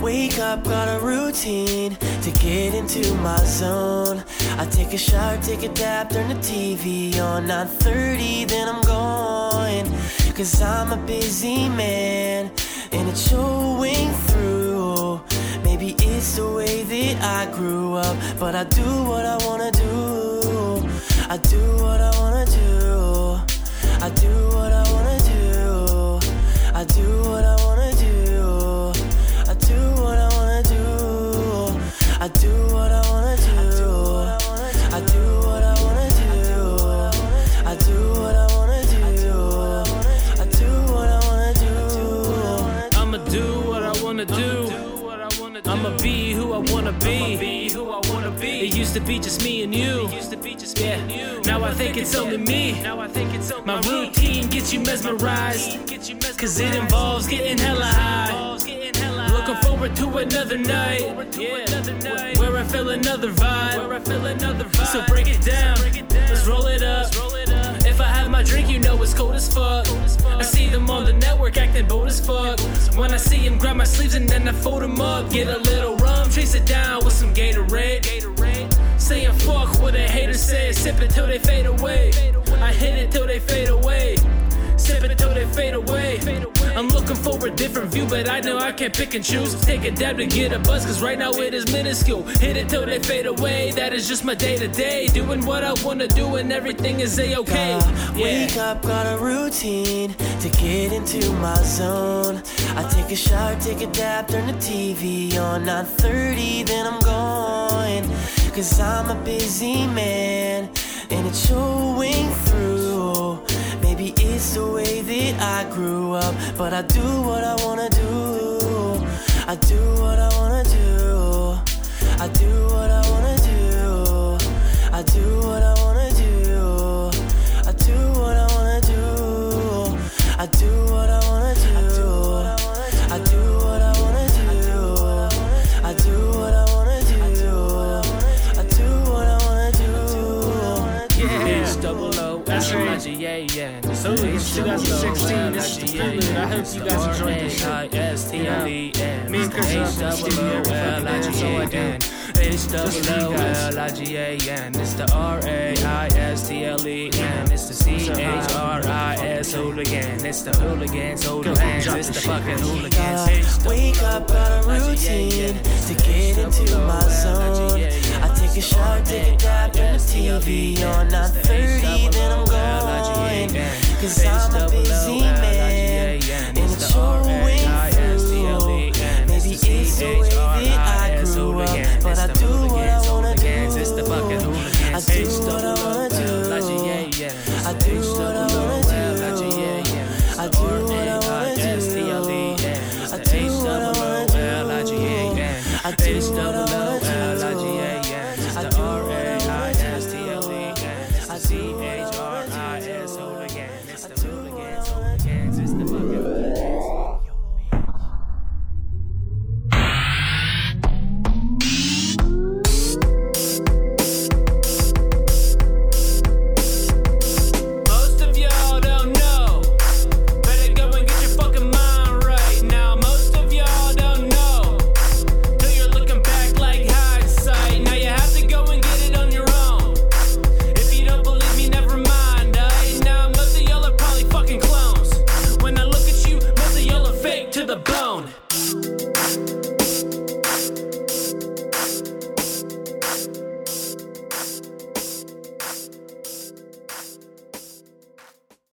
wake up, got a routine to get into my zone. I take a shower, take a dab, turn the TV on. 9:30, then I'm going. Cause I'm a busy man, and it's showing through. Maybe it's the way that I grew up, but I do what I wanna do. I do what I I'ma be who I wanna be. It used to be just me and you. Yeah. Now I think it's only me. My routine gets you mesmerized. Cause it involves getting hella high. Looking forward to another night. Yeah. Where I feel another vibe. So break it down. Let's roll it up. If I have my drink, you know it's cold as fuck. I see them on the network acting bold as fuck. When I grab my sleeves and then I fold them up. Get a little rum, chase it down with some Gatorade. Saying fuck what a hater says, sip it till they fade away. I hit it till they fade away. Sip it till they fade away. I'm looking for a different view, but I know I can't pick and choose. Take a dab to get a buzz, cause right now it is minuscule. Hit it till they fade away. That is just my day to day. Doing what I wanna do, and everything is a okay. Wake up, got a routine to get into my zone. Take a shower, take a dab, turn the TV on. 9:30, then I'm going. Cause I'm a busy man, and it's showing through. Maybe it's the way that I grew up, but I do what I wanna do. I do what I wanna do. I do what I wanna do. I do what I wanna do. That's right. Yeah, yeah. So it's 2016, this is the prelude. I hope you guys enjoyed this shit. Yeah. Me and Chris are up in the studio It's double O L I G A N. It's the R A I S T L E N. It's the C H R I S hooligan. It's the hooligans, hooligans. It's the fucking hooligans. It's the Wake up, got a routine to get into my zone. I take a shower, take a dab, turn the TV on. 9:30, then I'm going. Cause I'm